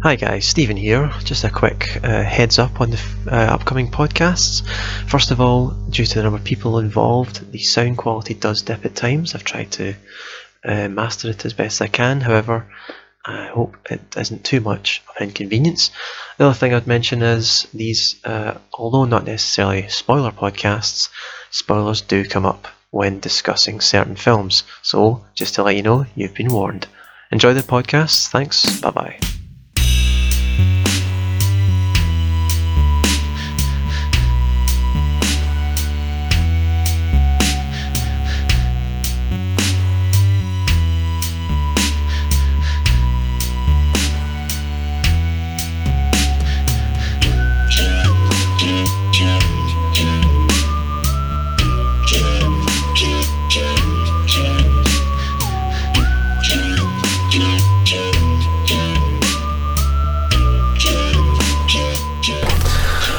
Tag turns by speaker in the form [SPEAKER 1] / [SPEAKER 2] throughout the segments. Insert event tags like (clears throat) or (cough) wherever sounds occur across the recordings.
[SPEAKER 1] Hi guys, Stephen here. Just a quick uh, heads up on the uh, upcoming podcasts. First of all, due to the number of people involved, the sound quality does dip at times. I've tried to uh, master it as best I can. However, I hope it isn't too much of an inconvenience. The other thing I'd mention is these, uh, although not necessarily spoiler podcasts, spoilers do come up when discussing certain films. So, just to let you know, you've been warned. Enjoy the podcast. Thanks. Bye bye.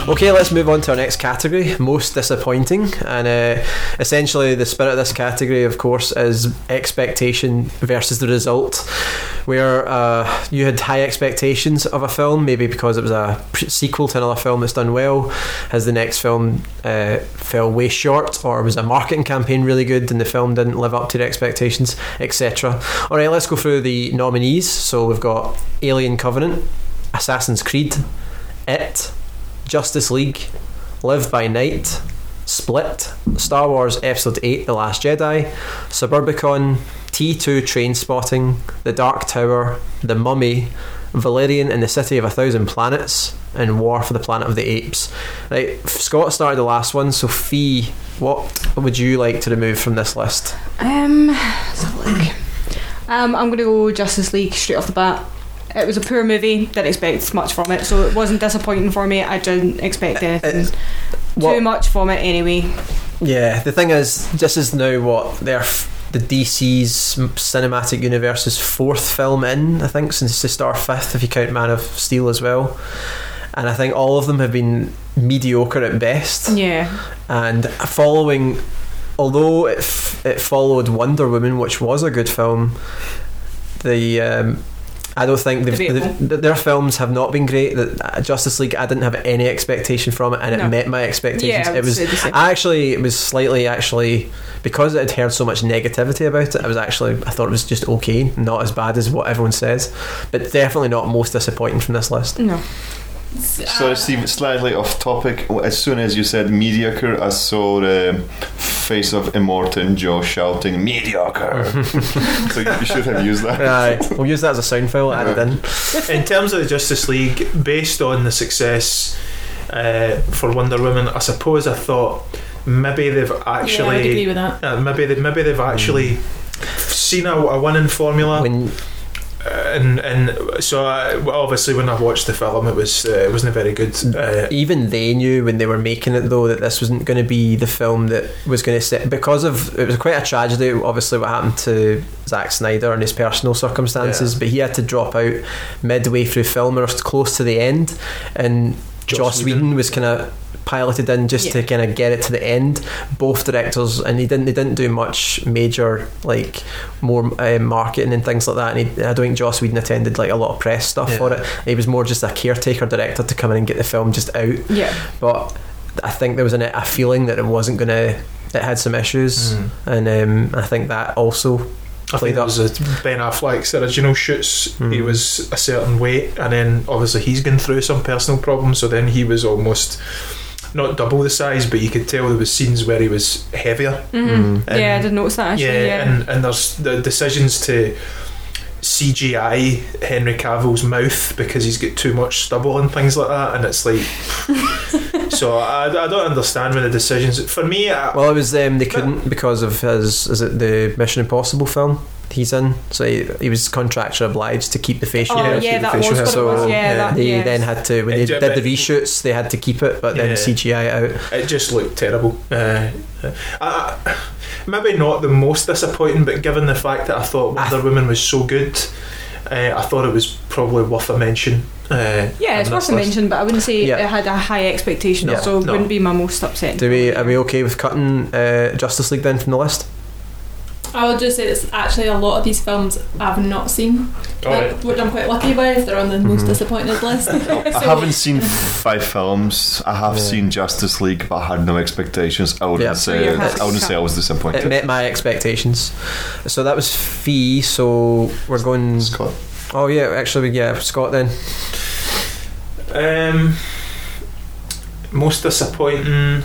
[SPEAKER 2] Okay, let's move on to our next category, most disappointing. And uh, essentially, the spirit of this category, of course, is expectation versus the result. Where uh, you had high expectations of a film, maybe because it was a sequel to another film that's done well, has the next film uh, fell way short, or was a marketing campaign really good and the film didn't live up to expectations, etc. All right, let's go through the nominees. So we've got Alien Covenant, Assassin's Creed, It. Justice League, Live by Night, Split, Star Wars Episode 8 The Last Jedi, Suburbicon, T2 Trainspotting, The Dark Tower, The Mummy, Valerian and the City of a Thousand Planets, and War for the Planet of the Apes. Right, Scott started the last one, so Fee, what would you like to remove from this list?
[SPEAKER 3] Um. Um, I'm going to go Justice League straight off the bat. It was a poor movie. Didn't expect much from it, so it wasn't disappointing for me. I didn't expect anything
[SPEAKER 2] what-
[SPEAKER 3] too much from it anyway.
[SPEAKER 2] Yeah, the thing is, this is now what they're f- the DC's cinematic universe's fourth film in, I think, since the start fifth, if you count Man of Steel as well. And I think all of them have been mediocre at best.
[SPEAKER 3] Yeah,
[SPEAKER 2] And following, although it f- it followed Wonder Woman, which was a good film, the um, I don't think they've,
[SPEAKER 3] Debatable.
[SPEAKER 2] they've, their films have not been great. That uh, Justice League, I didn't have any expectation from it, and it met my expectations.
[SPEAKER 3] Yeah, I would
[SPEAKER 2] it was
[SPEAKER 3] say the same.
[SPEAKER 2] I actually it was slightly actually because I had heard so much negativity about it. I was actually I thought it was just okay, not as bad as what everyone says, but definitely not most disappointing from this list.
[SPEAKER 3] no.
[SPEAKER 4] So, Steve, slightly off topic. As soon as you said mediocre, I saw the face of Immortan Joe shouting mediocre. (laughs) so you should have used that.
[SPEAKER 2] Right, we'll use that as a sound file. Add it in. (laughs)
[SPEAKER 5] in terms of the Justice League, based on the success uh, for Wonder Woman, I suppose I thought maybe they've
[SPEAKER 6] yeah, I agree
[SPEAKER 5] actually,
[SPEAKER 6] with that.
[SPEAKER 5] uh, maybe they maybe they've actually seen a, a winning formula,
[SPEAKER 2] When
[SPEAKER 5] and and so I, obviously when I watched the film, it was uh, it wasn't a very good. Uh,
[SPEAKER 2] even they knew when they were making it though that this wasn't going to be the film that was going to set because of it was quite a tragedy obviously what happened to Zack Snyder and his personal circumstances
[SPEAKER 5] Yeah.
[SPEAKER 2] but he had to drop out midway through film or close to the end and
[SPEAKER 5] Joss
[SPEAKER 2] Joss Whedon
[SPEAKER 5] Whedon.
[SPEAKER 2] was kind of piloted in just to kind of get it to the end both directors and he didn't they didn't do much major like more uh, marketing and things like that and he, I don't think Joss Whedon attended like a lot of press stuff
[SPEAKER 5] Yeah.
[SPEAKER 2] for it he was more just a caretaker director to come in and get the film just out
[SPEAKER 3] Yeah,
[SPEAKER 2] but I think there was an, a feeling that it wasn't gonna. It had some issues,
[SPEAKER 5] Mm.
[SPEAKER 2] and um, I think that also
[SPEAKER 5] I think that
[SPEAKER 2] up.
[SPEAKER 5] was uh, Ben Affleck's original shoots. He
[SPEAKER 2] Mm.
[SPEAKER 5] was a certain weight, and then obviously he's gone through some personal problems. So then he was almost not double the size, but you could tell there was scenes where he was heavier.
[SPEAKER 3] hmm
[SPEAKER 5] And-
[SPEAKER 3] yeah, I did notice that actually.
[SPEAKER 5] yeah,
[SPEAKER 3] Yeah,
[SPEAKER 5] and and there's the decisions to CGI Henry Cavill's mouth because he's got too much stubble and things like that, and it's like. (laughs) so I, I don't understand when the decisions. For me, I,
[SPEAKER 2] Well, it was um, they couldn't because of his is it the Mission Impossible film he's in, so he, he was contractually obliged to keep the facial
[SPEAKER 3] Oh,
[SPEAKER 2] hair.
[SPEAKER 3] yeah,
[SPEAKER 2] the
[SPEAKER 3] that
[SPEAKER 2] facial
[SPEAKER 3] was
[SPEAKER 2] hair.
[SPEAKER 3] what
[SPEAKER 2] so
[SPEAKER 3] was, yeah, that-
[SPEAKER 2] they
[SPEAKER 3] yes.
[SPEAKER 2] then had to when they
[SPEAKER 5] It-
[SPEAKER 2] did the reshoots they had to keep it, but then CGI it out.
[SPEAKER 5] it just looked terrible. Uh, I, I- maybe not the most disappointing, but given the fact that I thought
[SPEAKER 2] I-
[SPEAKER 5] Wonder Woman was so good, uh, I thought it was probably worth a mention. Uh,
[SPEAKER 3] yeah, it's worth a mention, but I wouldn't say
[SPEAKER 2] Yeah.
[SPEAKER 3] it had a high expectation,
[SPEAKER 2] Yeah.
[SPEAKER 3] so it
[SPEAKER 5] No.
[SPEAKER 3] wouldn't be my most upset.
[SPEAKER 2] Do we are we okay with cutting uh, Justice League then from the list?
[SPEAKER 6] I would just say it's actually a lot of these films I've not seen,
[SPEAKER 5] Alright.
[SPEAKER 6] like, which I'm quite lucky with. They're on the most
[SPEAKER 2] Mhm.
[SPEAKER 6] disappointed list. (laughs)
[SPEAKER 4] I haven't seen five films. I have
[SPEAKER 2] Yeah.
[SPEAKER 4] seen Justice League, but I had no expectations. I wouldn't
[SPEAKER 2] Yeah.
[SPEAKER 4] Say I wouldn't say I was disappointed.
[SPEAKER 2] It met my expectations. So that was Fee. So we're going.
[SPEAKER 4] Scott,
[SPEAKER 2] Oh yeah, actually, yeah, Scott then.
[SPEAKER 5] Um, most disappointing.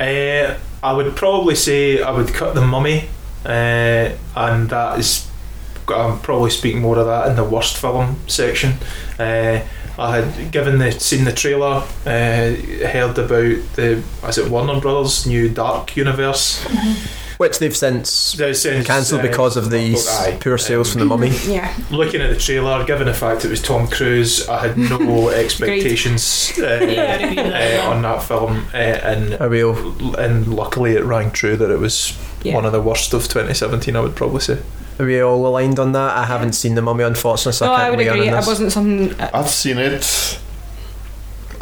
[SPEAKER 5] Uh, I would probably say I would cut the mummy, uh, and that is. I'm probably speaking more of that in the worst film section. Uh, I had given the seen the trailer, heard about the is it Warner Brothers new Dark Universe.
[SPEAKER 2] Which they've since
[SPEAKER 5] since,
[SPEAKER 2] cancelled
[SPEAKER 5] uh,
[SPEAKER 2] because of these
[SPEAKER 5] aye.
[SPEAKER 2] poor sales
[SPEAKER 5] Um,
[SPEAKER 2] from the mummy. (laughs)
[SPEAKER 3] Yeah.
[SPEAKER 5] looking at the trailer, given the fact it was Tom Cruise, I had no (laughs) expectations uh, (laughs)
[SPEAKER 6] Yeah, I'd agree with that,
[SPEAKER 5] uh, on that film, uh, and
[SPEAKER 2] A real.
[SPEAKER 5] and luckily it rang true that it was
[SPEAKER 3] Yeah.
[SPEAKER 5] one of the worst of 2017. I would probably say.
[SPEAKER 2] Are we all aligned on that? I haven't seen the mummy, unfortunately, so
[SPEAKER 3] no,
[SPEAKER 2] I can't
[SPEAKER 3] I would agree.
[SPEAKER 2] on
[SPEAKER 3] It
[SPEAKER 2] this.
[SPEAKER 3] wasn't something. uh,
[SPEAKER 4] I've seen it.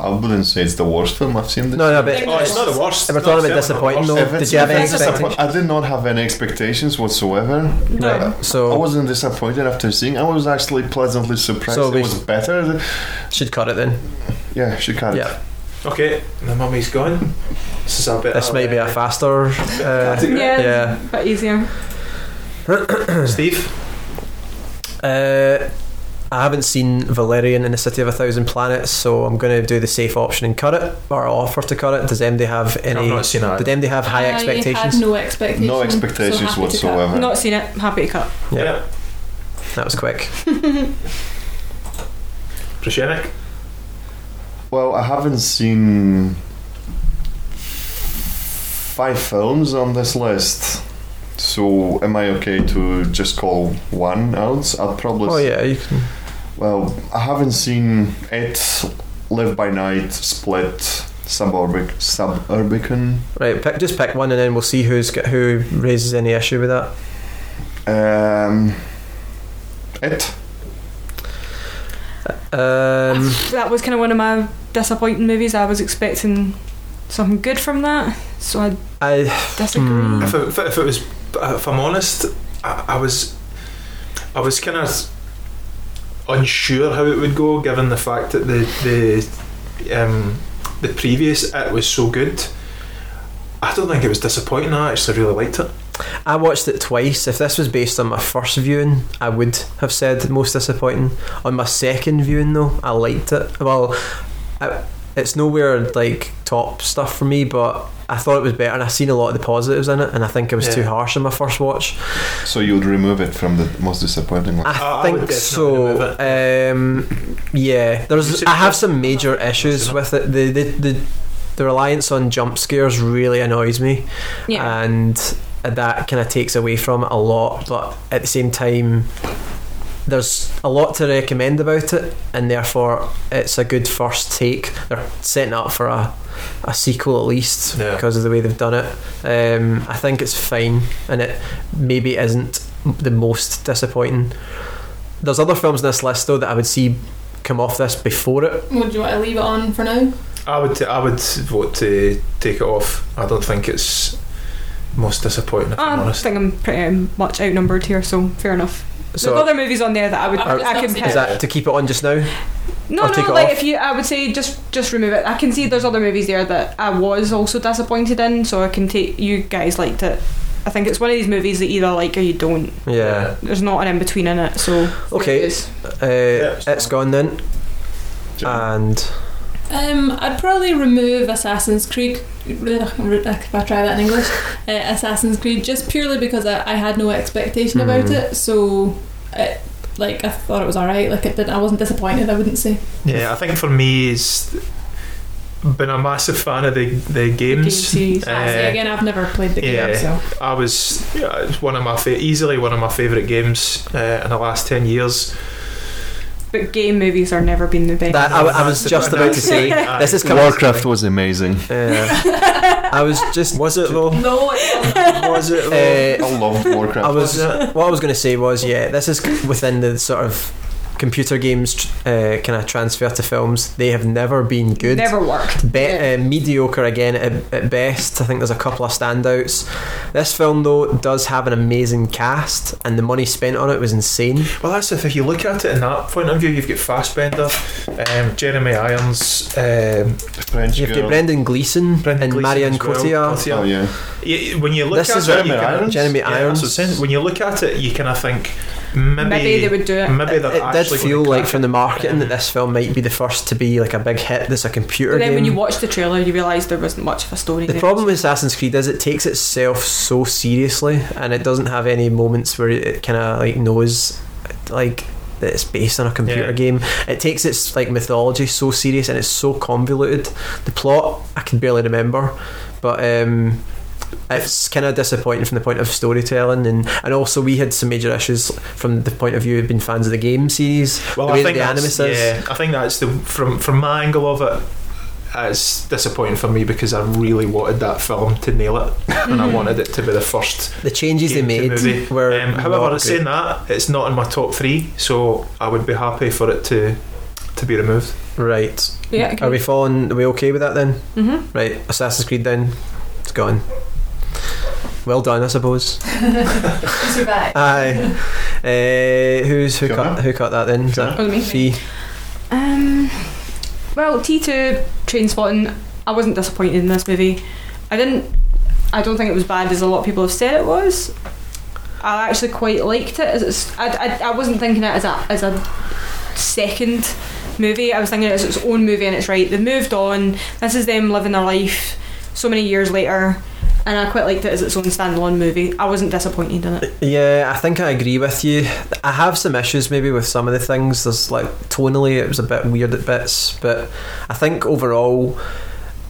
[SPEAKER 4] I wouldn't say it's the worst film I've seen. This
[SPEAKER 2] No, no, but
[SPEAKER 5] Oh, it's not the worst.
[SPEAKER 2] If we're
[SPEAKER 5] No,
[SPEAKER 2] talking
[SPEAKER 5] it's not
[SPEAKER 2] disappointing,
[SPEAKER 5] the
[SPEAKER 2] though,
[SPEAKER 5] worst.
[SPEAKER 4] If it's-
[SPEAKER 2] did you have
[SPEAKER 4] if
[SPEAKER 2] any
[SPEAKER 4] it's disappoint-
[SPEAKER 2] expectations?
[SPEAKER 4] I did not have any expectations whatsoever.
[SPEAKER 3] No.
[SPEAKER 2] Right,
[SPEAKER 4] I wasn't disappointed after seeing. I was actually pleasantly surprised.
[SPEAKER 2] So
[SPEAKER 4] it was better.
[SPEAKER 2] should cut it then.
[SPEAKER 4] Yeah, she cut it.
[SPEAKER 2] Yeah,
[SPEAKER 5] Okay, the mummy's gone. This is a bit.
[SPEAKER 2] this might be a
[SPEAKER 5] uh,
[SPEAKER 2] faster. Uh,
[SPEAKER 3] yeah,
[SPEAKER 2] yeah.
[SPEAKER 3] but easier. (clears throat)
[SPEAKER 5] Steve.
[SPEAKER 2] Uh, I haven't seen Valerian in the City of a Thousand Planets, so I'm going to do the safe option and cut it, or offer to cut it. Does MD have any?
[SPEAKER 5] I've not seen it.
[SPEAKER 2] Did MD have high
[SPEAKER 6] I
[SPEAKER 2] expectations?
[SPEAKER 6] had no expectations.
[SPEAKER 4] No expectations
[SPEAKER 6] so happy to cut.
[SPEAKER 4] whatsoever.
[SPEAKER 3] Not seen it. Happy to cut.
[SPEAKER 2] Yeah.
[SPEAKER 5] Yeah.
[SPEAKER 2] That was quick. (laughs)
[SPEAKER 5] Proshenik.
[SPEAKER 4] Well, I haven't seen five films on this list. So, am I okay to just call one out? I'd probably.
[SPEAKER 2] Oh yeah, you can.
[SPEAKER 4] Well, I haven't seen it, Live by Night, Split, Suburbic, Suburbicon.
[SPEAKER 2] Right, pick, just pick one, and then we'll see who's who raises any issue with that.
[SPEAKER 4] Um, it.
[SPEAKER 2] Um,
[SPEAKER 3] That was kind of one of my disappointing movies. I was expecting something good from that, so I
[SPEAKER 2] I
[SPEAKER 3] disagree.
[SPEAKER 2] Hmm.
[SPEAKER 5] If if it- if it was, if I'm honest, I, I was, I was kind of unsure how it would go, given the fact that the the um, the previous it was so good. I don't think it was disappointing. I actually really liked it.
[SPEAKER 2] I watched it twice. If this was based on my first viewing, I would have said most disappointing. On my second viewing, though, I liked it. Well, I, it's nowhere like top stuff for me, but I thought it was better, and I seen a lot of the positives in it, and I think it was too harsh on my first watch.
[SPEAKER 4] So, you'd remove it from the most disappointing one.
[SPEAKER 2] I
[SPEAKER 5] I
[SPEAKER 2] think
[SPEAKER 5] definitely
[SPEAKER 2] so. Um, yeah, there's. I have some major issues with it. The the the, the reliance on jump scares really annoys me,
[SPEAKER 3] Yeah.
[SPEAKER 2] and that kind of takes away from it a lot. But at the same time, there's a lot to recommend about it, and therefore it's a good first take. They're setting up for a a sequel at least
[SPEAKER 5] Yeah.
[SPEAKER 2] because of the way they've done it. Um, I think it's fine, and it maybe isn't the most disappointing. There's other films in this list though that I would see come off this before it.
[SPEAKER 6] Would you want to leave it on for now?
[SPEAKER 5] I would I would vote to take it off. I don't think it's most disappointing. If I'm honest.
[SPEAKER 3] think I'm pretty much outnumbered here, so fair enough.
[SPEAKER 2] So
[SPEAKER 3] There's other movies on there that I would
[SPEAKER 6] Are-
[SPEAKER 3] I can pick.
[SPEAKER 2] is that to keep it on just now?
[SPEAKER 3] No,
[SPEAKER 2] Or
[SPEAKER 3] no, like
[SPEAKER 2] off?
[SPEAKER 3] if you, I would say just just remove it. I can see there's other movies there that I was also disappointed in, so I can take. You guys liked it. I think it's one of these movies that either like or you don't.
[SPEAKER 2] Yeah.
[SPEAKER 3] There's not an in between in it, so
[SPEAKER 2] Okay.
[SPEAKER 3] it is.
[SPEAKER 2] Uh,
[SPEAKER 5] it's
[SPEAKER 2] it's gone then, and
[SPEAKER 6] Um, I'd probably remove Assassin's Creed. If I try that in English, (laughs) uh, Assassin's Creed, just purely because I, I had no expectation about
[SPEAKER 2] Mhm.
[SPEAKER 6] it. So, it, like I thought it was alright. Like it did, I wasn't disappointed. I wouldn't say.
[SPEAKER 5] Yeah, I think for me, it's been a massive fan of the the games.
[SPEAKER 3] game.
[SPEAKER 6] I
[SPEAKER 5] Uh,
[SPEAKER 6] again, I've never played the game,
[SPEAKER 5] yeah.
[SPEAKER 6] so
[SPEAKER 5] I was yeah, it's one of my fa- easily one of my favourite games uh, in the last ten years.
[SPEAKER 3] But game movies are never been the best.
[SPEAKER 2] that I, I was just about to say (laughs) this is coming.
[SPEAKER 4] Warcraft was amazing.
[SPEAKER 2] Uh, (laughs) I was just
[SPEAKER 5] Was it though?
[SPEAKER 6] no. It
[SPEAKER 5] Was it
[SPEAKER 2] Uh,
[SPEAKER 4] I loved Warcraft.
[SPEAKER 2] I was what I was going to say was yeah, this is within the sort of computer games uh, kind of transfer to films, they have never been good.
[SPEAKER 3] Never worked.
[SPEAKER 2] Be-
[SPEAKER 3] Yeah.
[SPEAKER 2] uh, mediocre again at, at best. I think there's a couple of standouts. This film, though, does have an amazing cast, and the money spent on it was insane.
[SPEAKER 5] Well, that's if, if you look at it in that point of view, you've got Fassbender, um, Jeremy Irons, um,
[SPEAKER 2] You've
[SPEAKER 4] girl.
[SPEAKER 2] got Brendan Gleeson
[SPEAKER 5] Brendan
[SPEAKER 2] and
[SPEAKER 5] Gleeson
[SPEAKER 2] Marion
[SPEAKER 5] well.
[SPEAKER 2] Cotillard.
[SPEAKER 4] Oh yeah.
[SPEAKER 5] Yeah, when you look
[SPEAKER 2] This
[SPEAKER 5] at
[SPEAKER 2] is
[SPEAKER 5] it,
[SPEAKER 4] Jeremy
[SPEAKER 5] you kinda-
[SPEAKER 4] Irons?
[SPEAKER 2] Jeremy
[SPEAKER 5] Yeah,
[SPEAKER 2] Irons.
[SPEAKER 5] that's what I'm saying. When you look at it, you kind of think maybe,
[SPEAKER 3] Maybe they would do it.
[SPEAKER 5] Maybe
[SPEAKER 2] It,
[SPEAKER 5] they're
[SPEAKER 2] it did feel like from the
[SPEAKER 5] it.
[SPEAKER 2] marketing that this film might be the first to be like a big hit. That's a computer
[SPEAKER 3] But then
[SPEAKER 2] game.
[SPEAKER 3] when you watch the trailer, you realise there wasn't much of a story.
[SPEAKER 2] the
[SPEAKER 3] there.
[SPEAKER 2] problem with Assassin's Creed is it takes itself so seriously, and it doesn't have any moments where it kind of like knows like that it's based on a computer
[SPEAKER 5] Yeah.
[SPEAKER 2] game. It takes its like mythology so serious, and it's so convoluted. The plot I can barely remember, but um, it's kind of disappointing from the point of storytelling, and and also we had some major issues from the point of view of being fans of the game series.
[SPEAKER 5] Well,
[SPEAKER 2] the
[SPEAKER 5] I think
[SPEAKER 2] that the
[SPEAKER 5] that's,
[SPEAKER 2] animus is.
[SPEAKER 5] yeah, I think that's the from from my angle of it. It's disappointing for me because I really wanted that film to nail it, and I wanted it to be the first.
[SPEAKER 2] The changes they made
[SPEAKER 5] movie.
[SPEAKER 2] were.
[SPEAKER 5] Um, however,
[SPEAKER 2] not
[SPEAKER 5] saying
[SPEAKER 2] great.
[SPEAKER 5] that, it's not in my top three, so I would be happy for it to to be removed.
[SPEAKER 2] right.
[SPEAKER 3] Yeah. Okay.
[SPEAKER 2] Are we following? Are we okay with that then?
[SPEAKER 3] Mm-hmm.
[SPEAKER 2] Right, Assassin's Creed then. It's gone. Well done, I suppose. (laughs)
[SPEAKER 6] Survive.
[SPEAKER 2] Aye. Uh, who's who
[SPEAKER 4] Fiona?
[SPEAKER 2] cut who cut that then? Is that
[SPEAKER 3] Oh, me.
[SPEAKER 2] Fee?
[SPEAKER 3] Um, well, T2 Trainspotting, I wasn't disappointed in this movie. I didn't. I don't think it was bad as a lot of people have said it was. I actually quite liked it. As it's, I, I, I wasn't thinking it as a as a second movie. I was thinking it as its own movie and it's right. They've moved on. This is them living their life so many years later, and I quite liked it as its own standalone movie. I wasn't disappointed in it.
[SPEAKER 2] Yeah, I think I agree with you. I have some issues maybe with some of the things. There's like tonally it was a bit weird at bits, but I think overall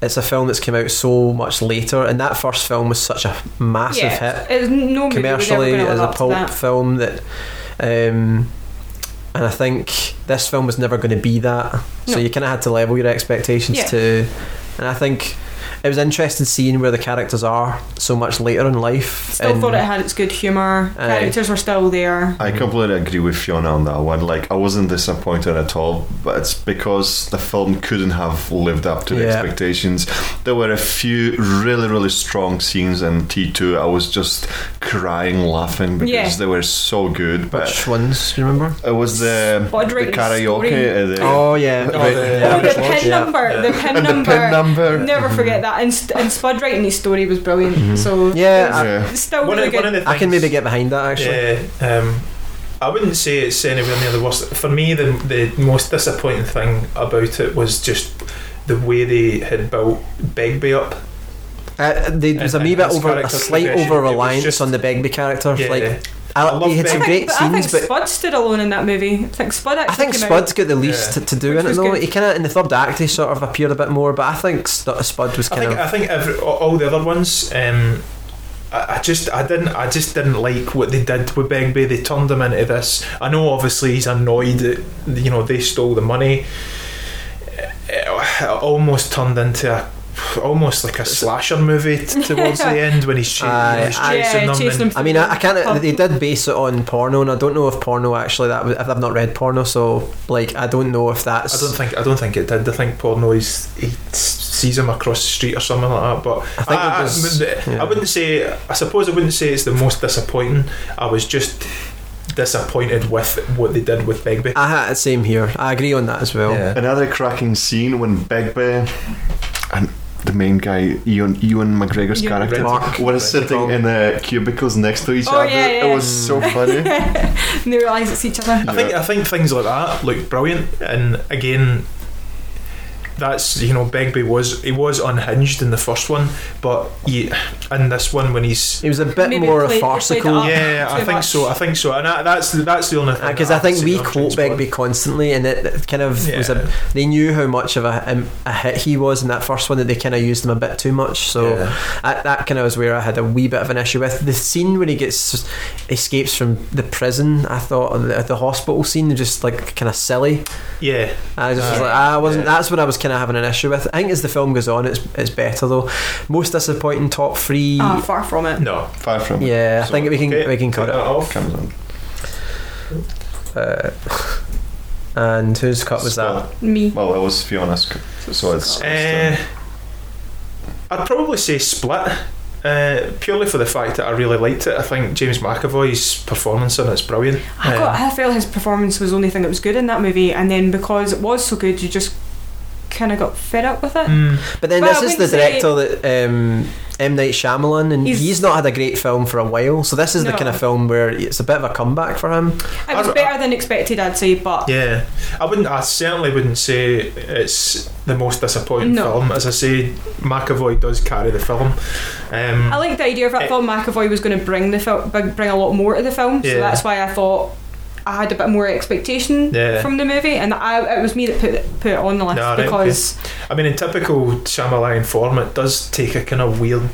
[SPEAKER 2] it's a film that's come out so much later and that first film was such a massive hit.
[SPEAKER 3] It no movie was ever
[SPEAKER 2] commercially as a pulp
[SPEAKER 3] that.
[SPEAKER 2] film that um and I think this film was never going to be that so
[SPEAKER 3] No.
[SPEAKER 2] you kind of had to level your expectations
[SPEAKER 3] Yeah.
[SPEAKER 2] to and I think it was interesting seeing where the characters are so much later in life
[SPEAKER 3] Still
[SPEAKER 2] and
[SPEAKER 3] thought it had its good humour. Characters were still there.
[SPEAKER 4] I completely agree with Fiona on that one. Like, I wasn't disappointed at all, but it's because the film couldn't have lived up to the
[SPEAKER 2] Yeah.
[SPEAKER 4] expectations. There were a few really, really strong scenes in T2. I was just crying, laughing because
[SPEAKER 3] Yeah.
[SPEAKER 4] they were so good. But
[SPEAKER 2] which ones do you remember
[SPEAKER 4] it was the, the karaoke. uh, the,
[SPEAKER 2] oh yeah
[SPEAKER 5] Oh,
[SPEAKER 2] right,
[SPEAKER 5] the-
[SPEAKER 2] yeah.
[SPEAKER 3] Oh, the pin
[SPEAKER 2] Yeah.
[SPEAKER 3] number, the pin
[SPEAKER 4] and (laughs) the pin number.
[SPEAKER 3] Never forget that. And, St- and Spud writing his story was brilliant. So
[SPEAKER 2] Yeah,
[SPEAKER 3] it's-
[SPEAKER 4] Yeah.
[SPEAKER 3] it's still
[SPEAKER 5] One
[SPEAKER 3] really
[SPEAKER 5] of, one
[SPEAKER 3] good.
[SPEAKER 5] of the
[SPEAKER 2] I can maybe get behind that actually
[SPEAKER 5] Yeah, um, I wouldn't say it's anywhere near the worst. For me, the the most disappointing thing about it was just the way they had built Begbie up.
[SPEAKER 2] Uh, they, there was a
[SPEAKER 5] And-
[SPEAKER 2] wee bit over a slight over reliance on the Begbie character.
[SPEAKER 5] Yeah,
[SPEAKER 2] Like I,
[SPEAKER 5] I love
[SPEAKER 2] he had some
[SPEAKER 5] Begbie.
[SPEAKER 2] great
[SPEAKER 3] but I think
[SPEAKER 2] but
[SPEAKER 3] Spud stood alone in that movie. I think Spud actually
[SPEAKER 2] I think Spud's
[SPEAKER 3] out.
[SPEAKER 2] got the least
[SPEAKER 5] Yeah.
[SPEAKER 2] to, to do
[SPEAKER 3] Which
[SPEAKER 2] in it though.
[SPEAKER 3] good.
[SPEAKER 2] He kind of in the third act he sort of appeared a bit more, but I think Spud was
[SPEAKER 5] I
[SPEAKER 2] kind
[SPEAKER 5] think
[SPEAKER 2] of
[SPEAKER 5] I think every, all all the other ones. Um, I I just I didn't I just didn't like what they did with Begbie. They turned him into this. I know obviously he's annoyed that you know they stole the money. It almost turned into a almost like a slasher movie t- (laughs) towards the end when he's, ch-
[SPEAKER 2] Aye,
[SPEAKER 5] he's
[SPEAKER 2] aye.
[SPEAKER 5] chasing
[SPEAKER 3] Yeah,
[SPEAKER 5] them.
[SPEAKER 3] chasing
[SPEAKER 5] and-
[SPEAKER 3] them
[SPEAKER 2] I mean, I, I can't. They did base it on porno, and I don't know if porno actually that. Was, if I've not read porno, so like I don't know if that's.
[SPEAKER 5] I don't think I don't think it did. I think porno is he s- sees him across the street or something like that. But
[SPEAKER 2] I think
[SPEAKER 5] I,
[SPEAKER 2] it was-
[SPEAKER 5] I,
[SPEAKER 2] yeah.
[SPEAKER 5] I wouldn't say. I suppose I wouldn't say it's the most disappointing. I was just disappointed with what they did with Begbie.
[SPEAKER 2] I had same here. I agree on that as well.
[SPEAKER 5] Yeah.
[SPEAKER 4] Another cracking scene when Begbie and the main guy, Ewan, Ewan McGregor's
[SPEAKER 3] Ewan
[SPEAKER 4] character,
[SPEAKER 2] Mark.
[SPEAKER 4] were sitting in the cubicles next to each
[SPEAKER 3] Oh,
[SPEAKER 4] other.
[SPEAKER 3] yeah, yeah.
[SPEAKER 4] It was so funny. (laughs)
[SPEAKER 3] and they realise it's each other.
[SPEAKER 5] I think I think things like that look brilliant, and again, that's you know Begbie was he was unhinged in the first one, but he, in this one when he's
[SPEAKER 2] It was a bit
[SPEAKER 3] Maybe
[SPEAKER 2] more
[SPEAKER 3] played- played
[SPEAKER 2] farcical.
[SPEAKER 3] up.
[SPEAKER 5] yeah, I think
[SPEAKER 3] much.
[SPEAKER 5] so. I think so, and I, that's that's the only thing.
[SPEAKER 2] Because I think we quote
[SPEAKER 5] Trainspotting.
[SPEAKER 2] Begbie constantly, and it, it kind of was a. They knew how much of a, um, a hit he was in that first one that they kind of used him a bit too much. So
[SPEAKER 5] Yeah.
[SPEAKER 2] that, that kind of was where I had a wee bit of an issue with the scene when he gets escapes from the prison. I thought the, the hospital scene was just like kind of silly.
[SPEAKER 5] Yeah,
[SPEAKER 2] I just was
[SPEAKER 5] Uh,
[SPEAKER 2] like, ah, I wasn't.
[SPEAKER 5] yeah.
[SPEAKER 2] That's what I was kind of having an issue with. I think as the film goes on, it's it's better though. Most disappointing top three.
[SPEAKER 3] Ah, far from it.
[SPEAKER 5] no.
[SPEAKER 4] Far from it.
[SPEAKER 2] yeah, I
[SPEAKER 4] So,
[SPEAKER 2] think we can
[SPEAKER 5] Okay,
[SPEAKER 2] we can cut it.
[SPEAKER 5] that off.
[SPEAKER 4] Comes on.
[SPEAKER 2] Uh, (laughs) And whose cut was that?
[SPEAKER 3] Me.
[SPEAKER 4] Well, it was Fiona's. c- So it's.
[SPEAKER 5] Uh, I'd probably say Split. Uh, purely for the fact that I really liked it. I think James McAvoy's performance in it's brilliant.
[SPEAKER 3] I, got, I felt his performance was the only thing that was good in that movie, and then because it was so good, you just kind of got fed up with it.
[SPEAKER 5] Mm.
[SPEAKER 2] But then
[SPEAKER 3] Well, I
[SPEAKER 2] this is the
[SPEAKER 3] wouldn't say-
[SPEAKER 2] director that um, M Night Shyamalan, and he's,
[SPEAKER 3] He's-
[SPEAKER 2] not had a great film for a while. So this is the kind of film where it's a bit of a comeback for him.
[SPEAKER 3] It was
[SPEAKER 5] I-
[SPEAKER 3] better than expected, I'd say, but
[SPEAKER 5] Yeah, I wouldn't. I certainly wouldn't say it's the most disappointing
[SPEAKER 3] No.
[SPEAKER 5] film. As I say, McAvoy does carry the film. Um,
[SPEAKER 3] I like the idea of it. I
[SPEAKER 5] Eh.
[SPEAKER 3] thought McAvoy was going to bring the film, bring a lot more to the film, so
[SPEAKER 5] Yeah.
[SPEAKER 3] that's why I thought I had a bit more expectation
[SPEAKER 5] Yeah.
[SPEAKER 3] from the movie, and I, it was me that put it, put it on the list
[SPEAKER 5] No, right,
[SPEAKER 3] because
[SPEAKER 5] I mean, in typical Shyamalan form, it does take a kind of weird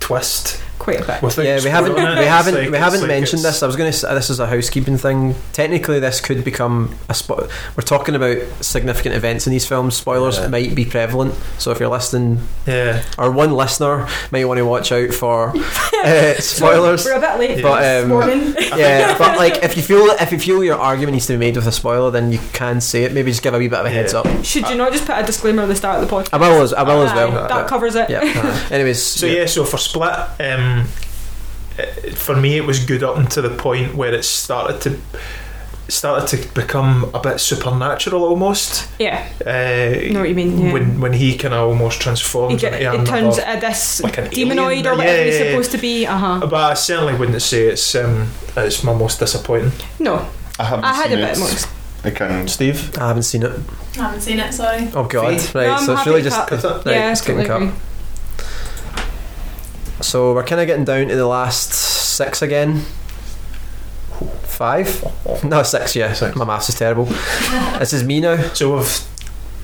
[SPEAKER 5] twist.
[SPEAKER 3] Quite a bit.
[SPEAKER 5] With
[SPEAKER 2] Yeah, we haven't we haven't
[SPEAKER 5] like-
[SPEAKER 2] we haven't
[SPEAKER 5] like
[SPEAKER 2] mentioned
[SPEAKER 5] it's-
[SPEAKER 2] this. I was going to say this is a housekeeping thing. Technically, this could become a spot. We're talking about significant events in these films. Spoilers
[SPEAKER 5] Yeah.
[SPEAKER 2] might be prevalent, so if you're listening,
[SPEAKER 5] Yeah,
[SPEAKER 2] or one listener might want to watch out for (laughs) uh, spoilers.
[SPEAKER 3] We're a bit late
[SPEAKER 2] But
[SPEAKER 3] this
[SPEAKER 2] um,
[SPEAKER 3] morning.
[SPEAKER 2] yeah, but like if you feel if you feel your argument needs to be made with a spoiler, then you can say it. Maybe just give a wee bit of a heads
[SPEAKER 5] Yeah.
[SPEAKER 2] up.
[SPEAKER 3] Should you not just put a disclaimer at the start of the podcast?
[SPEAKER 2] I will as I will as well.
[SPEAKER 3] That covers it.
[SPEAKER 2] Yeah. (laughs) Anyways,
[SPEAKER 5] So yeah, so for Split, um, it- for me it was good up until the point where it started to started to become a bit supernatural almost.
[SPEAKER 3] Yeah,
[SPEAKER 5] Uh,
[SPEAKER 3] know what you mean. Yeah.
[SPEAKER 5] When when he kind of almost
[SPEAKER 3] He
[SPEAKER 5] transforms
[SPEAKER 3] get,
[SPEAKER 5] into
[SPEAKER 3] it
[SPEAKER 5] another-
[SPEAKER 3] turns into this
[SPEAKER 5] like an
[SPEAKER 3] demonoid
[SPEAKER 5] alien.
[SPEAKER 3] or whatever
[SPEAKER 5] Yeah,
[SPEAKER 3] he's
[SPEAKER 5] yeah, yeah.
[SPEAKER 3] supposed to be. Uh huh.
[SPEAKER 5] But I certainly wouldn't say it's um, it's my most disappointing.
[SPEAKER 3] No,
[SPEAKER 4] I haven't
[SPEAKER 3] I had a
[SPEAKER 4] seen
[SPEAKER 3] bit
[SPEAKER 4] it.
[SPEAKER 3] more.
[SPEAKER 4] I can.
[SPEAKER 5] Steve,
[SPEAKER 2] I haven't seen it.
[SPEAKER 6] I haven't seen it. Sorry.
[SPEAKER 2] Oh god,
[SPEAKER 5] Fee?
[SPEAKER 2] right.
[SPEAKER 3] No,
[SPEAKER 2] so it's really just
[SPEAKER 3] cut.
[SPEAKER 5] cut
[SPEAKER 2] right.
[SPEAKER 3] yeah,
[SPEAKER 2] it's getting
[SPEAKER 3] totally
[SPEAKER 2] cut.
[SPEAKER 3] Agree.
[SPEAKER 2] So we're kind of getting down to the last six again. Five? No, six. Yeah,
[SPEAKER 5] Six.
[SPEAKER 2] my maths is terrible. this is me now.
[SPEAKER 5] So we've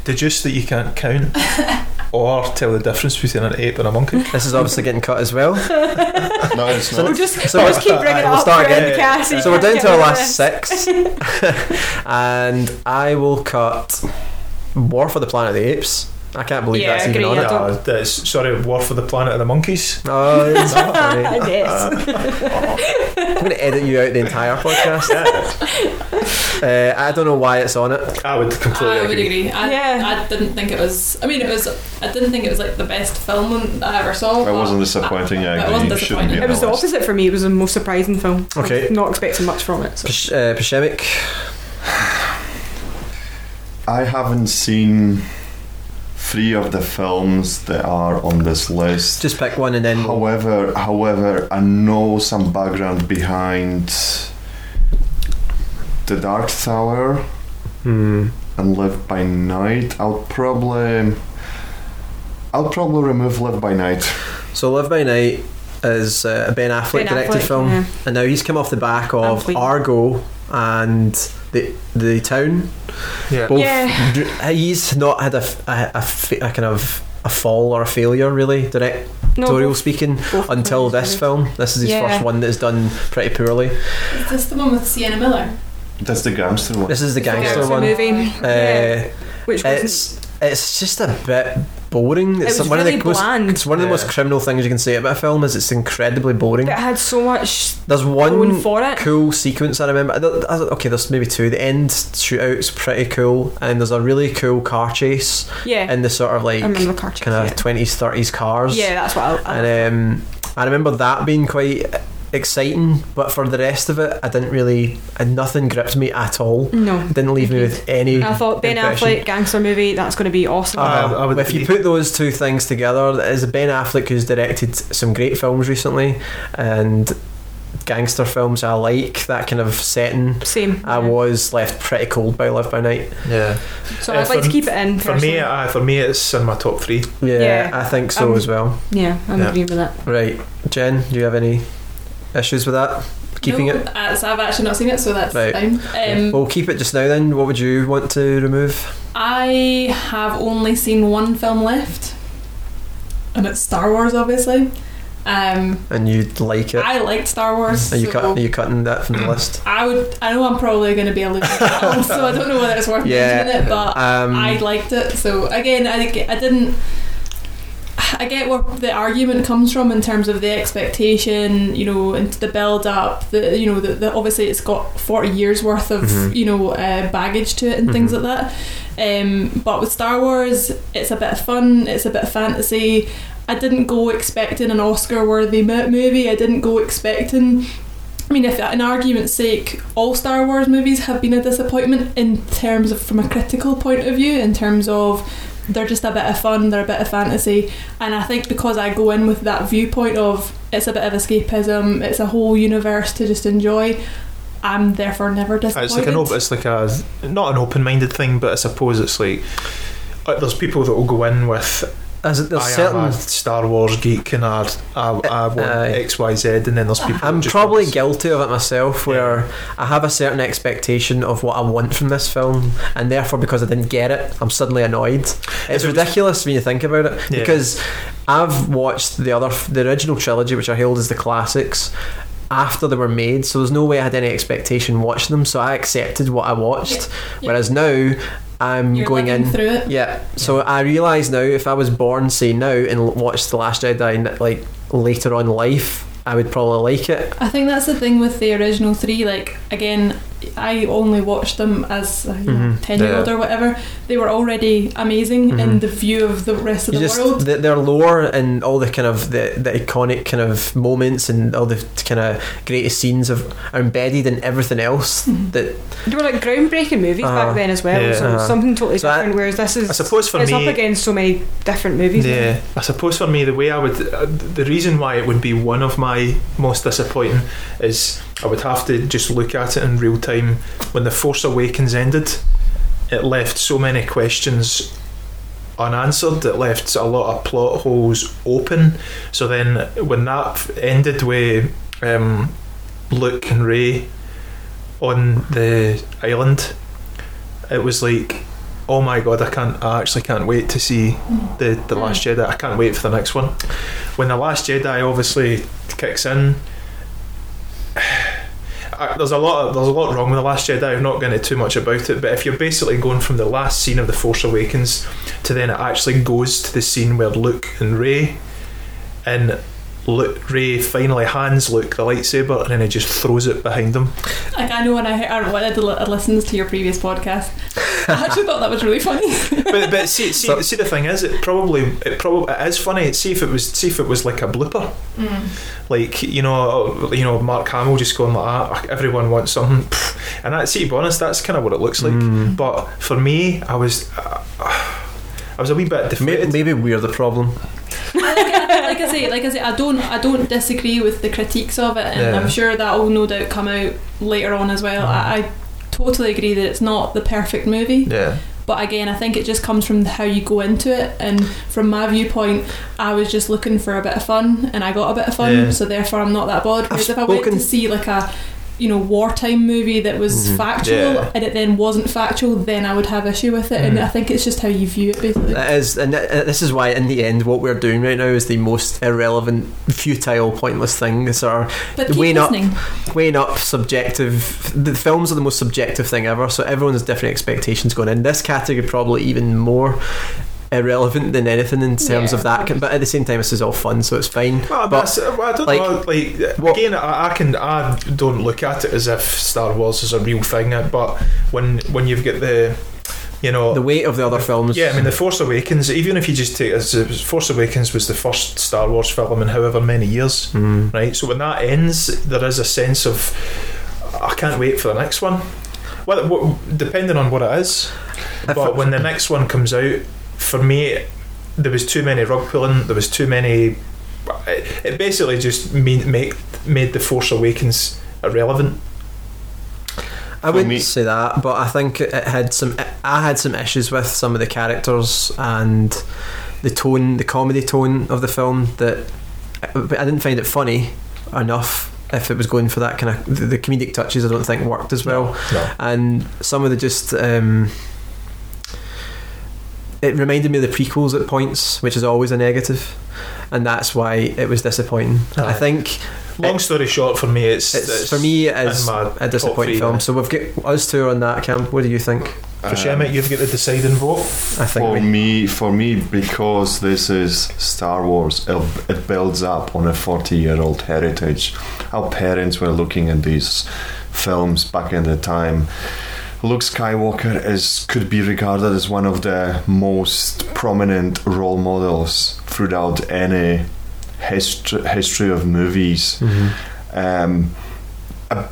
[SPEAKER 5] deduced that you can't count or tell the difference between an ape and a monkey.
[SPEAKER 2] This is obviously getting cut as well.
[SPEAKER 4] No, it's
[SPEAKER 2] So-
[SPEAKER 3] We'll
[SPEAKER 4] not.
[SPEAKER 3] just,
[SPEAKER 2] So
[SPEAKER 3] we'll
[SPEAKER 2] we'll-
[SPEAKER 3] just keep bringing it
[SPEAKER 2] we'll
[SPEAKER 3] up
[SPEAKER 2] start
[SPEAKER 3] throughout
[SPEAKER 5] again.
[SPEAKER 3] the cast. you
[SPEAKER 2] So we're down to our last (laughs) six, (laughs) and I will cut War for the Planet of the Apes. I can't believe
[SPEAKER 3] Yeah,
[SPEAKER 2] that's even
[SPEAKER 3] agree,
[SPEAKER 2] on it.
[SPEAKER 5] No, that's sorry, War for the Planet of the Monkeys.
[SPEAKER 2] Oh, it's not (laughs) funny.
[SPEAKER 3] yes. (laughs)
[SPEAKER 2] I'm going to edit you out the entire podcast. Uh, I don't know why it's on it.
[SPEAKER 5] I would completely
[SPEAKER 6] I would
[SPEAKER 5] agree.
[SPEAKER 6] agree. I,
[SPEAKER 3] Yeah.
[SPEAKER 6] I didn't think it was. I mean, it was. I didn't think it was like the best film that I ever saw.
[SPEAKER 4] It wasn't disappointing. I
[SPEAKER 6] It
[SPEAKER 4] agree.
[SPEAKER 6] wasn't
[SPEAKER 4] It shouldn't
[SPEAKER 6] disappointing.
[SPEAKER 3] It was the
[SPEAKER 4] list.
[SPEAKER 3] opposite for me. It was the most surprising film. I was
[SPEAKER 2] Okay.
[SPEAKER 3] not expecting much from it. So.
[SPEAKER 2] Pish- uh, Pishemik.
[SPEAKER 4] I haven't seen three of the films that are on this list.
[SPEAKER 2] Just pick one and then
[SPEAKER 4] However, however, I know some background behind the Dark Tower
[SPEAKER 2] Hmm.
[SPEAKER 4] and Live by Night. I'll probably, I'll probably remove Live by Night.
[SPEAKER 2] So Live by Night is uh, a Ben Affleck
[SPEAKER 3] Ben
[SPEAKER 2] directed
[SPEAKER 3] Affleck,
[SPEAKER 2] film,
[SPEAKER 3] yeah.
[SPEAKER 2] and now he's come off the back of
[SPEAKER 3] Affleck.
[SPEAKER 2] Argo and the the Town.
[SPEAKER 5] Yeah.
[SPEAKER 2] Both,
[SPEAKER 3] Yeah.
[SPEAKER 2] he's not had a, f- a, a fa- a kind of a fall or a failure really directorial
[SPEAKER 3] both-
[SPEAKER 2] speaking
[SPEAKER 3] both
[SPEAKER 2] until
[SPEAKER 3] movies
[SPEAKER 2] this
[SPEAKER 3] were-
[SPEAKER 2] film. This is his
[SPEAKER 3] Yeah.
[SPEAKER 2] first one that is done pretty poorly.
[SPEAKER 6] Is this the one with Sienna Miller?
[SPEAKER 4] That's the gangster one.
[SPEAKER 2] This is the
[SPEAKER 6] It's the
[SPEAKER 2] gangster
[SPEAKER 3] Gangster
[SPEAKER 2] one.
[SPEAKER 3] movie. yeah.
[SPEAKER 2] Uh,
[SPEAKER 3] Which was
[SPEAKER 2] it's it's just a bit boring. It's
[SPEAKER 3] was
[SPEAKER 2] one
[SPEAKER 3] really
[SPEAKER 2] of the most,
[SPEAKER 3] bland.
[SPEAKER 2] It's one of the most criminal things you can say about a film is it's incredibly boring.
[SPEAKER 3] it had so much
[SPEAKER 2] There's
[SPEAKER 3] going
[SPEAKER 2] one
[SPEAKER 3] for it.
[SPEAKER 2] cool sequence I remember. I don't- I don't- Okay, there's maybe two. The end shootout's pretty cool, and there's a really cool car chase
[SPEAKER 3] Yeah.
[SPEAKER 2] in the sort of like
[SPEAKER 3] I remember the car chase,
[SPEAKER 2] kind of
[SPEAKER 3] yeah.
[SPEAKER 2] twenties, thirties cars.
[SPEAKER 3] yeah, that's what I, I
[SPEAKER 2] and um, I remember that being quite exciting, but for the rest of it, I didn't really. And nothing gripped me at all.
[SPEAKER 3] no.
[SPEAKER 2] Didn't leave me with any.
[SPEAKER 3] I thought Ben
[SPEAKER 2] impression.
[SPEAKER 3] Affleck gangster movie. That's going to be awesome.
[SPEAKER 2] Uh,
[SPEAKER 5] I would
[SPEAKER 2] if you put those two things together, it is Ben Affleck who's directed some great films recently, and gangster films I like that kind of setting.
[SPEAKER 3] Same.
[SPEAKER 2] I
[SPEAKER 3] yeah.
[SPEAKER 2] was left pretty cold by Live by Night.
[SPEAKER 5] Yeah.
[SPEAKER 3] So
[SPEAKER 5] Uh,
[SPEAKER 3] I'd like to keep it in.
[SPEAKER 5] For me,
[SPEAKER 3] personally.
[SPEAKER 5] uh, for me, it's in my top three.
[SPEAKER 2] Yeah,
[SPEAKER 3] Yeah.
[SPEAKER 2] I think so
[SPEAKER 3] Um,
[SPEAKER 2] as well.
[SPEAKER 3] yeah, I'm
[SPEAKER 5] Yeah.
[SPEAKER 3] agreeing with that.
[SPEAKER 2] Right, Jen, do you have any issues with that? Keeping
[SPEAKER 6] no,
[SPEAKER 2] it.
[SPEAKER 6] Uh, so I've actually not seen it, so that's
[SPEAKER 2] Right.
[SPEAKER 6] fine. Um,
[SPEAKER 2] We'll keep it just now. Then, what would you want to remove?
[SPEAKER 6] I have only seen one film left, and it's Star Wars, obviously. Um,
[SPEAKER 2] And you'd like it?
[SPEAKER 6] I liked Star Wars.
[SPEAKER 2] Are you,
[SPEAKER 6] so
[SPEAKER 2] cut, are you cutting that from the (clears throat) list?
[SPEAKER 6] I would. I know I'm probably going to be a loser, so I don't know whether it's worth (laughs)
[SPEAKER 2] Yeah,
[SPEAKER 6] mentioning it. But
[SPEAKER 2] Um,
[SPEAKER 6] I liked it. So again, I I didn't. (sighs) I get where the argument comes from in terms of the expectation, you know, and the build up. The you know, the, the obviously it's got forty years worth of
[SPEAKER 2] Mhm.
[SPEAKER 6] you know uh, baggage to it and things
[SPEAKER 2] Mhm.
[SPEAKER 6] like that. Um, but with Star Wars, it's a bit of fun. It's a bit of fantasy. I didn't go expecting an Oscar-worthy movie. I didn't go expecting. I mean, if in argument's sake, all Star Wars movies have been a disappointment in terms of from a critical point of view, in terms of they're just a bit of fun, they're a bit of fantasy, and I think because I go in with that viewpoint of it's a bit of escapism, it's a whole universe to just enjoy. I'm therefore never disappointed.
[SPEAKER 5] It's like an op- it's like a not an open-minded thing, but I suppose it's like uh, there's people that will go in with
[SPEAKER 2] As there's
[SPEAKER 5] I
[SPEAKER 2] certain.
[SPEAKER 5] am a Star Wars geek and I, I, I want uh,
[SPEAKER 2] Aye.
[SPEAKER 5] X Y Z, and then there's people.
[SPEAKER 2] I'm
[SPEAKER 5] that just
[SPEAKER 2] probably
[SPEAKER 5] want-
[SPEAKER 2] guilty of it myself, where I have a certain expectation of what I want from this film, and therefore, because I didn't get it, I'm suddenly annoyed. It's
[SPEAKER 5] it was-
[SPEAKER 2] ridiculous when you think about it,
[SPEAKER 5] Yeah.
[SPEAKER 2] because I've watched the other, the original trilogy, which I hailed as the classics. After they were made, so there's no way I had any expectation watching them, so I accepted what I watched.
[SPEAKER 6] Yeah.
[SPEAKER 2] Whereas now, I'm
[SPEAKER 6] You're
[SPEAKER 2] going in
[SPEAKER 6] through it.
[SPEAKER 2] yeah, so I realise now if I was born, say now, and watched The Last Jedi like later on in life, I would probably like it.
[SPEAKER 6] I think that's the thing with the original three. Like again, I only watched them as a
[SPEAKER 2] Mhm.
[SPEAKER 6] ten year old
[SPEAKER 2] Yeah.
[SPEAKER 6] or whatever. They were already amazing in
[SPEAKER 2] Mhm.
[SPEAKER 6] the view of the rest of
[SPEAKER 2] You
[SPEAKER 6] the
[SPEAKER 2] just
[SPEAKER 6] world.
[SPEAKER 2] the, their lore and all the kind of the, the iconic kind of moments and all the kind of greatest scenes of are embedded in everything else.
[SPEAKER 6] Mhm.
[SPEAKER 2] That
[SPEAKER 3] They were like groundbreaking movies
[SPEAKER 2] Uh,
[SPEAKER 3] back then as well.
[SPEAKER 5] yeah.
[SPEAKER 3] so
[SPEAKER 2] Uh,
[SPEAKER 3] something totally
[SPEAKER 2] so I-
[SPEAKER 3] different. whereas this is
[SPEAKER 5] I suppose for
[SPEAKER 3] it's
[SPEAKER 5] me,
[SPEAKER 3] up against so many different movies. now.
[SPEAKER 5] Yeah, I suppose for me, the way I would, uh, the reason why it would be one of my most disappointing is I would have to just look at it in real time. When The Force Awakens ended, it left so many questions unanswered. It left a lot of plot holes open. So then, when that ended with um, Luke and Rey on the island, it was like, oh my god, I can't, I actually can't wait to see the the Last Jedi. I can't wait for the next one. When the Last Jedi obviously kicks in, There's a lot of, there's a lot wrong with the Last Jedi. I'm not going to too much about it, but if you're basically going from the last scene of the Force Awakens to then it actually goes to the scene where Luke and Rey and. Luke, Rey finally hands Luke the lightsaber and then he just throws it behind them.
[SPEAKER 6] Like I know when I, when I listened to your previous podcast, (laughs) I actually thought that was really funny. (laughs)
[SPEAKER 5] but but see see,
[SPEAKER 2] So-
[SPEAKER 5] see the thing is it probably it probably it is funny. See if it was see if it was like a blooper. like you know, you know, Mark Hamill just going like that. Everyone wants something, and that. See, to be honest, that's kind of what it looks like.
[SPEAKER 2] Mm.
[SPEAKER 5] But for me, I was, uh, I was a wee bit
[SPEAKER 2] Maybe, maybe we're the problem.
[SPEAKER 6] like, I, like I say, like I say, I don't, I don't disagree with the critiques of it, and
[SPEAKER 5] Yeah.
[SPEAKER 6] I'm sure that will no doubt come out later on as well. I, I totally agree that it's not the perfect movie,
[SPEAKER 5] Yeah,
[SPEAKER 6] but again, I think it just comes from how you go into it, and from my viewpoint, I was just looking for a bit of fun, and I got a bit of fun,
[SPEAKER 5] Yeah.
[SPEAKER 6] so therefore I'm not that bothered. Whereas if I went to see like a you know wartime movie that was
[SPEAKER 2] Mhm.
[SPEAKER 6] factual
[SPEAKER 5] Yeah.
[SPEAKER 6] and it then wasn't factual then I would have issue with it and
[SPEAKER 5] Mhm.
[SPEAKER 6] I think it's just how you view it basically
[SPEAKER 2] That is, and th- this is why, in the end, what we're doing right now is the most irrelevant, futile, pointless thing. This are weighing up- weighing up subjective. The films are the most subjective thing ever, so everyone has different expectations going in. This category probably even more irrelevant than anything in terms
[SPEAKER 6] Yeah.
[SPEAKER 2] of that. But at the same time, this is all fun, so it's fine.
[SPEAKER 5] well,
[SPEAKER 2] But,
[SPEAKER 5] but, I don't
[SPEAKER 2] like,
[SPEAKER 5] know. Like
[SPEAKER 2] what-
[SPEAKER 5] again, I, I can I don't look at it as if Star Wars is a real thing. uh, But when when you've got the you know
[SPEAKER 2] the weight of the other films.
[SPEAKER 5] Yeah, I mean, The Force Awakens, even if you just take as as Force Awakens was the first Star Wars film in however many years,
[SPEAKER 2] Mm.
[SPEAKER 5] right? So when that ends, there is a sense of, I can't wait for the next one. Well, depending on what it is.
[SPEAKER 2] If
[SPEAKER 5] But
[SPEAKER 2] it-
[SPEAKER 5] when the next one comes out, for me, there was too many rug pulling, there was too many. It, it basically just mean, make, made The Force Awakens irrelevant.
[SPEAKER 2] I wouldn't
[SPEAKER 4] me-
[SPEAKER 2] say that, but I think it had some. I had some issues with some of the characters and the tone, the comedy tone of the film. That I didn't find it funny enough. If it was going for that kind of the, the comedic touches, I don't think worked as well.
[SPEAKER 5] No.
[SPEAKER 2] And some of the just. Um, it reminded me of the prequels at points, which is always a negative, and that's why it was disappointing. I think
[SPEAKER 5] Long story short, for me, it's,
[SPEAKER 2] it's, for me it is a disappointing
[SPEAKER 5] three,
[SPEAKER 2] film.
[SPEAKER 5] yeah.
[SPEAKER 2] So we've got us two on that camp. What do you think?
[SPEAKER 5] for Shemek, um, you've got the deciding vote.
[SPEAKER 2] I think
[SPEAKER 4] For
[SPEAKER 2] we,
[SPEAKER 4] me, for me, because this is Star Wars, it, it builds up on a 40-year-old heritage. Our parents were looking at these films back in the time. Luke Skywalker is could be regarded as one of the most prominent role models throughout any history history of movies. Um, uh,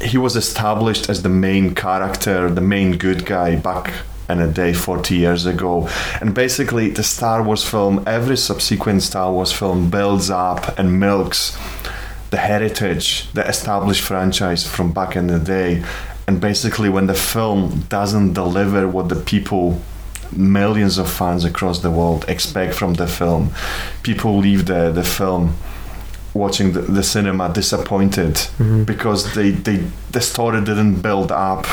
[SPEAKER 4] he was established as the main character, the main good guy back in a day 40 years ago. And basically, the Star Wars film, every subsequent Star Wars film builds up and milks the heritage, the established franchise from back in the day. And basically, when the film doesn't deliver what the people, millions of fans across the world, expect from the film, people leave the, the film watching the, the cinema disappointed
[SPEAKER 2] Mm-hmm.
[SPEAKER 4] because they, they the story didn't build up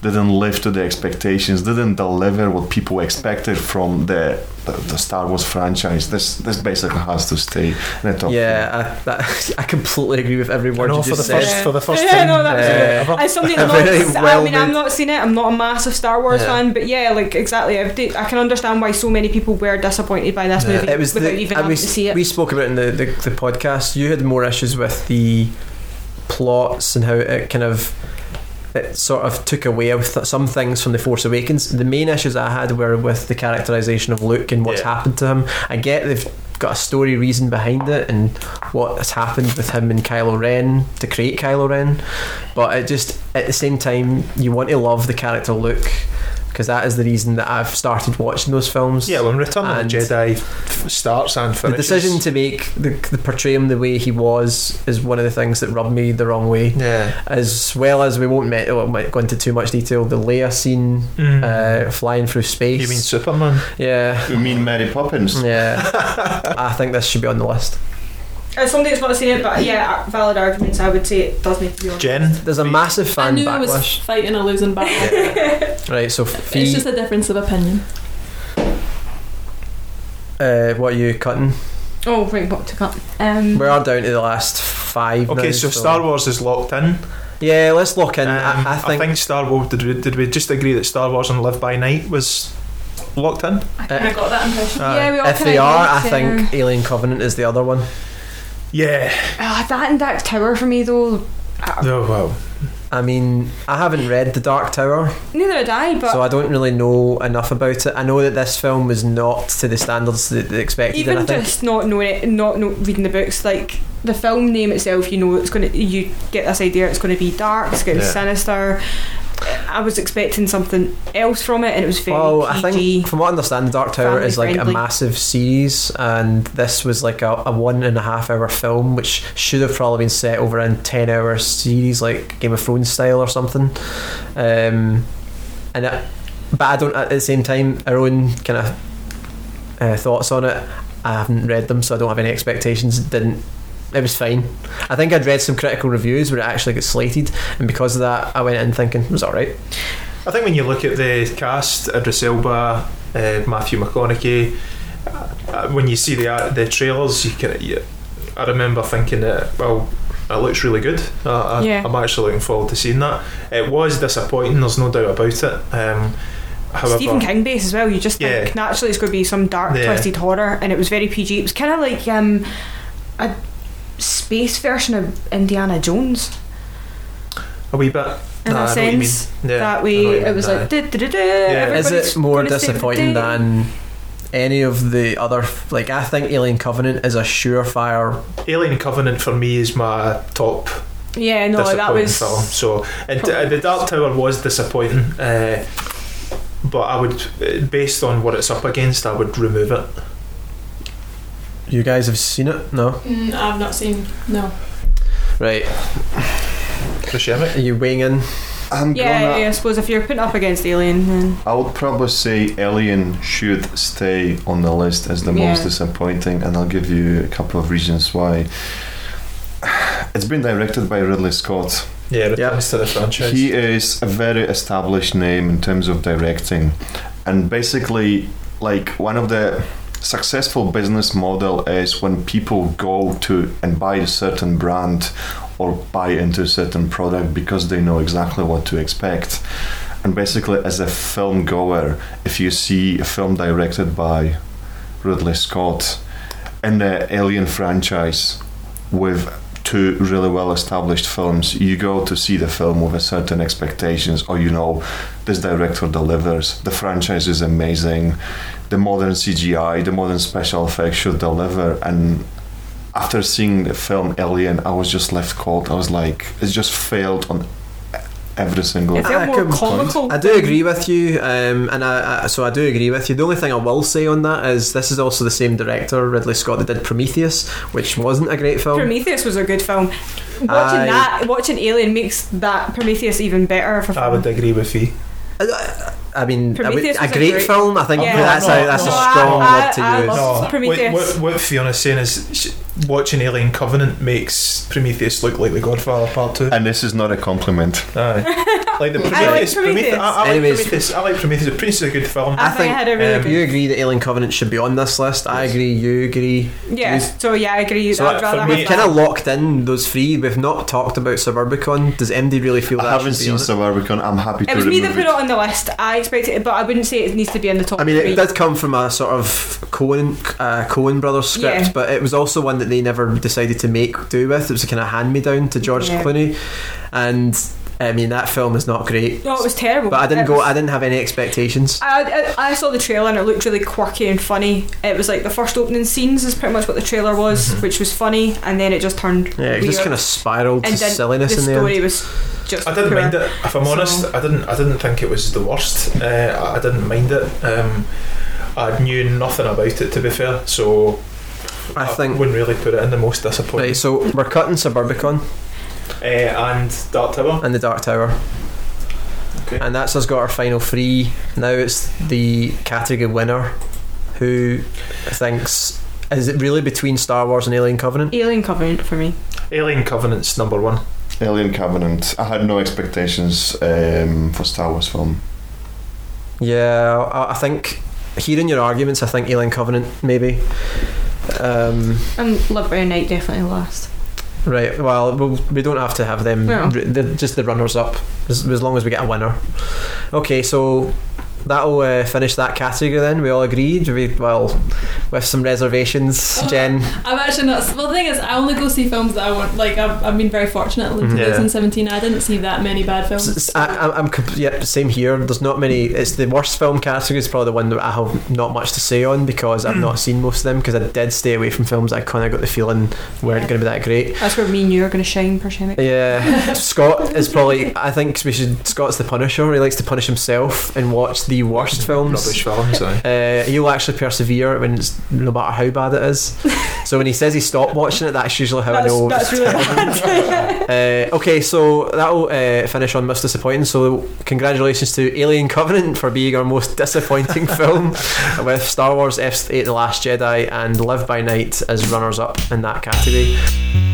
[SPEAKER 4] didn't live to the expectations didn't deliver what people expected from the the, the Star Wars franchise this this basically has to stay in the top
[SPEAKER 2] yeah, I, that, I completely agree with every word
[SPEAKER 5] know
[SPEAKER 2] you
[SPEAKER 5] for the
[SPEAKER 2] just said.
[SPEAKER 5] first for the first
[SPEAKER 3] Yeah,
[SPEAKER 5] time
[SPEAKER 3] no, that was
[SPEAKER 2] Uh,
[SPEAKER 5] ever.
[SPEAKER 3] As somebody
[SPEAKER 2] A
[SPEAKER 3] that's
[SPEAKER 2] very
[SPEAKER 3] not, I
[SPEAKER 2] well (laughs)
[SPEAKER 3] mean, I'm not seen it. I'm not a massive Star Wars
[SPEAKER 2] Yeah.
[SPEAKER 3] fan, but yeah, like exactly. I, I can understand why so many people were disappointed by this
[SPEAKER 5] Yeah.
[SPEAKER 3] movie
[SPEAKER 2] It was
[SPEAKER 3] without
[SPEAKER 2] the,
[SPEAKER 3] even
[SPEAKER 2] and
[SPEAKER 3] having
[SPEAKER 2] we,
[SPEAKER 3] to see it.
[SPEAKER 2] we spoke about it in the, the, the podcast. You had more issues with the plots and how it kind of it sort of took away with some things from the Force Awakens. The main issues I had were with the characterization of Luke and what's
[SPEAKER 5] Yeah.
[SPEAKER 2] happened to him. I get they've got a story reason behind it and what has happened with him and Kylo Ren to create Kylo Ren, but it just at the same time you want to love the character Luke because that is the reason that I've started watching those films.
[SPEAKER 5] yeah, when Return of
[SPEAKER 2] And
[SPEAKER 5] the Jedi f- starts and
[SPEAKER 2] the decision to make the, the portray him the way he was is one of the things that rubbed me the wrong way.
[SPEAKER 5] yeah,
[SPEAKER 2] As well as we won't met, well, might go into too much detail. The Leia scene,
[SPEAKER 5] Mm.
[SPEAKER 2] uh, flying through space.
[SPEAKER 5] you mean Superman?
[SPEAKER 2] yeah,
[SPEAKER 4] you mean Mary Poppins
[SPEAKER 2] yeah. (laughs) I think this should be on the list.
[SPEAKER 3] As somebody that's not seen it, but yeah, valid arguments. I would say it does need to be on.
[SPEAKER 5] Jen,
[SPEAKER 2] There's a massive fan
[SPEAKER 6] I
[SPEAKER 2] fan
[SPEAKER 6] knew I was
[SPEAKER 2] backlash.
[SPEAKER 6] fighting a losing battle.
[SPEAKER 2] Right, so
[SPEAKER 6] it's just a difference of opinion.
[SPEAKER 2] uh, what are you cutting?
[SPEAKER 3] Oh, right, what to cut? Um,
[SPEAKER 2] We are down to the last five.
[SPEAKER 5] Okay,
[SPEAKER 2] now,
[SPEAKER 5] so Star Wars is locked in.
[SPEAKER 2] Yeah, let's lock in.
[SPEAKER 5] Um,
[SPEAKER 2] I, I think.
[SPEAKER 5] Star Wars. Did we, did we just agree that Star Wars and Live by Night was locked in?
[SPEAKER 6] I kind of got that impression.
[SPEAKER 3] yeah, we all
[SPEAKER 2] if
[SPEAKER 3] kinda
[SPEAKER 2] they are, I think. Alien Covenant is the other one.
[SPEAKER 5] Yeah.
[SPEAKER 3] Ah, that and Dark Tower for me though.
[SPEAKER 5] Oh wow.
[SPEAKER 2] I mean, I haven't read The Dark Tower,
[SPEAKER 3] Neither did I, but
[SPEAKER 2] so I don't really know enough about it. I know that this film was not to the standards that they expected,
[SPEAKER 3] even
[SPEAKER 2] I think
[SPEAKER 3] just not knowing it, not know, reading the books, like the film name itself, you know, it's gonna you get this idea it's going to be dark, it's going to be
[SPEAKER 5] Yeah.
[SPEAKER 3] sinister. I was expecting something else from it, and it was very
[SPEAKER 2] Well, I
[SPEAKER 3] PG.
[SPEAKER 2] think from what I understand, The Dark Tower is like a massive series, and this was like a, a one and a half hour film, which should have probably been set over a ten hour series, like Game of Thrones style or something. Um, and it, but I don't at the same time our own kind of uh, thoughts on it. I haven't read them, so I don't have any expectations. Didn't. It was fine. I think I'd read some critical reviews where it actually got slated, and because of that, I went in thinking it was all right.
[SPEAKER 5] I think when you look at the cast, Idris Elba, uh, Matthew McConaughey, uh, when you see the uh, the trailers, you can. You, I remember thinking that well, it looks really good. Uh, I,
[SPEAKER 3] Yeah.
[SPEAKER 5] I'm actually looking forward to seeing that. It was disappointing. There's no doubt about it. Um, however,
[SPEAKER 3] Stephen King base as well. You just think naturally it's going to be some dark,
[SPEAKER 5] Yeah.
[SPEAKER 3] twisted horror, and it was very PG. It was kind of like um, a space version of Indiana Jones
[SPEAKER 5] a wee bit.
[SPEAKER 3] in
[SPEAKER 5] Nah,
[SPEAKER 3] a
[SPEAKER 5] I know what you
[SPEAKER 3] sense.
[SPEAKER 5] Yeah,
[SPEAKER 3] that
[SPEAKER 5] I
[SPEAKER 3] way,
[SPEAKER 5] know what you
[SPEAKER 3] it was
[SPEAKER 5] aye.
[SPEAKER 3] like. "Du- du- du- du,
[SPEAKER 2] Is it more
[SPEAKER 3] gonna save the
[SPEAKER 2] disappointing than any of the other? Like, I think Alien Covenant is a surefire.
[SPEAKER 5] Alien Covenant for me is my top
[SPEAKER 3] Yeah, no, that was.
[SPEAKER 5] film. So, and uh, the Dark Tower was disappointing, uh, but I would, uh, based on what it's up against, I would remove it.
[SPEAKER 2] You guys have seen it? No,
[SPEAKER 6] Mm, I've not seen. No.
[SPEAKER 2] right?
[SPEAKER 5] Chris Emmett?
[SPEAKER 2] Are you weighing in?
[SPEAKER 4] I'm
[SPEAKER 3] Yeah,
[SPEAKER 4] gonna
[SPEAKER 3] yeah, I suppose if you're putting up against Alien, then
[SPEAKER 4] I would probably say Alien should stay on the list as the most disappointing, and I'll give you a couple of reasons why. It's been directed by Ridley Scott.
[SPEAKER 5] Yeah, returns to the franchise.
[SPEAKER 4] He is a very established name in terms of directing, and basically, like one of the successful business model is when people go to and buy a certain brand or buy into a certain product because they know exactly what to expect. And basically, as a film goer, if you see a film directed by Ridley Scott in the Alien franchise with two really well established films, you go to see the film with a certain expectations, or you know, this director delivers. The franchise is amazing. The modern CGI, the modern special effects should deliver. And after seeing the film Alien, I was just left cold. I was like, it just failed on every single.
[SPEAKER 3] It felt
[SPEAKER 2] I
[SPEAKER 3] more comical.
[SPEAKER 2] I do agree with you, um, and I, I so I do agree with you. The only thing I will say on that is this is also the same director, Ridley Scott, that did Prometheus, which wasn't a great film.
[SPEAKER 3] Prometheus was a good film. Watching
[SPEAKER 2] Aye.
[SPEAKER 3] that, watching Alien makes that Prometheus even better. For
[SPEAKER 5] I would agree with you.
[SPEAKER 2] I mean, a,
[SPEAKER 3] Prometheus
[SPEAKER 2] a
[SPEAKER 3] was a
[SPEAKER 2] great,
[SPEAKER 3] great-
[SPEAKER 2] film. I think
[SPEAKER 3] Yeah.
[SPEAKER 2] that's
[SPEAKER 5] No,
[SPEAKER 2] a that's
[SPEAKER 5] no,
[SPEAKER 2] a
[SPEAKER 3] I-
[SPEAKER 2] strong
[SPEAKER 3] I-
[SPEAKER 2] word to
[SPEAKER 3] I
[SPEAKER 2] use.
[SPEAKER 3] love-
[SPEAKER 5] No, what, what, what Fiona's saying is sh- watching Alien Covenant makes Prometheus look like The Godfather Part 2.
[SPEAKER 4] And this is not a compliment.
[SPEAKER 5] Aye. (laughs) like the
[SPEAKER 3] I like
[SPEAKER 5] Prometheus.
[SPEAKER 3] Prometheus.
[SPEAKER 5] I, I like
[SPEAKER 2] Anyways.
[SPEAKER 5] Prometheus. I like Prometheus. Prometheus is a good film.
[SPEAKER 3] I,
[SPEAKER 2] I
[SPEAKER 3] think, I had a really
[SPEAKER 5] um,
[SPEAKER 3] good.
[SPEAKER 2] You agree that Alien Covenant should be on this list? I agree. You agree.
[SPEAKER 3] yeah. So yeah, I agree.
[SPEAKER 2] So
[SPEAKER 3] I'd
[SPEAKER 5] for
[SPEAKER 3] rather
[SPEAKER 5] me-
[SPEAKER 2] We've
[SPEAKER 3] that.
[SPEAKER 2] kind of locked in those three. We've not talked about Suburbicon. Does MD really feel that
[SPEAKER 4] I haven't
[SPEAKER 2] should be
[SPEAKER 4] seen
[SPEAKER 2] on it?
[SPEAKER 4] Suburbicon. I'm happy to
[SPEAKER 3] It was me that
[SPEAKER 4] remove
[SPEAKER 3] put it on the list. I expected it, but I wouldn't say it needs to be in the top
[SPEAKER 2] I mean,
[SPEAKER 3] three.
[SPEAKER 2] it did come from a sort of Coen uh, Coen Brothers script,
[SPEAKER 3] Yeah.
[SPEAKER 2] but it was also one that they never decided to make do with. It was a kind of hand me down to George
[SPEAKER 3] Yeah.
[SPEAKER 2] Clooney, and I mean that film is not great.
[SPEAKER 3] No, it was terrible.
[SPEAKER 2] But I didn't
[SPEAKER 3] It
[SPEAKER 2] go.
[SPEAKER 3] was-
[SPEAKER 2] I didn't have any expectations.
[SPEAKER 3] I, I, I saw the trailer and it looked really quirky and funny. It was like the first opening scenes is pretty much what the trailer was, which was funny, and then it just turned
[SPEAKER 2] Yeah, it
[SPEAKER 3] weird.
[SPEAKER 2] just kind of spiraled to
[SPEAKER 3] and then
[SPEAKER 2] silliness
[SPEAKER 3] the
[SPEAKER 2] in the
[SPEAKER 3] story
[SPEAKER 2] end.
[SPEAKER 3] was just.
[SPEAKER 5] I didn't
[SPEAKER 3] poor.
[SPEAKER 5] mind it. If I'm
[SPEAKER 3] So-
[SPEAKER 5] honest, I didn't. I didn't think it was the worst. Uh, I didn't mind it. Um, I knew nothing about it to be fair, so
[SPEAKER 2] I think.
[SPEAKER 5] wouldn't really put it in the most disappointing.
[SPEAKER 2] Right, so we're cutting Suburbicon
[SPEAKER 5] Uh, and Dark Tower.
[SPEAKER 2] and the Dark Tower.
[SPEAKER 5] Okay.
[SPEAKER 2] And that's us got our final three. Now it's the category winner who thinks is it really between Star Wars and Alien Covenant?
[SPEAKER 3] Alien Covenant for me.
[SPEAKER 5] Alien Covenant's number one.
[SPEAKER 4] Alien Covenant. I had no expectations um, for Star Wars film.
[SPEAKER 2] Yeah, I, I think hearing your arguments, I think Alien Covenant maybe. Um,
[SPEAKER 3] And Live by Night definitely last.
[SPEAKER 2] Right. Well, we'll, we don't have to have them. Just the runners up, as, as long as we get a winner. Okay, so that'll uh, finish that category. Then we all agreed. We, well, with some reservations, Jen.
[SPEAKER 6] I'm actually not. Well, the thing is, I only go see films that I want. Like, I've, I've been very fortunate in
[SPEAKER 2] Mhm.
[SPEAKER 5] Yeah.
[SPEAKER 6] 2017. I didn't see that many bad
[SPEAKER 2] S-
[SPEAKER 6] films.
[SPEAKER 2] s- I, I'm, I'm yeah, same here. There's not many. It's the worst film category is probably the one that I have not much to say on because I've not seen most of them because I did stay away from films that I kind of got the feeling weren't going to be that great.
[SPEAKER 3] That's where me and you are going to shine, Pershemic.
[SPEAKER 2] Yeah, (laughs) Scott is probably. I think we should. Scott's the Punisher. He likes to punish himself and watch the worst films.
[SPEAKER 5] Rubbish films. (laughs)
[SPEAKER 2] Uh, he'll actually persevere when it's no matter how bad it is. (laughs) so when he says he stopped watching it, that's usually how I know.
[SPEAKER 3] that's really bad. (laughs)
[SPEAKER 2] Uh, okay, so that'll uh, finish on most disappointing. So congratulations to Alien Covenant for being our most disappointing film, with Star Wars F8: The Last Jedi and Live by Night as runners-up in that category.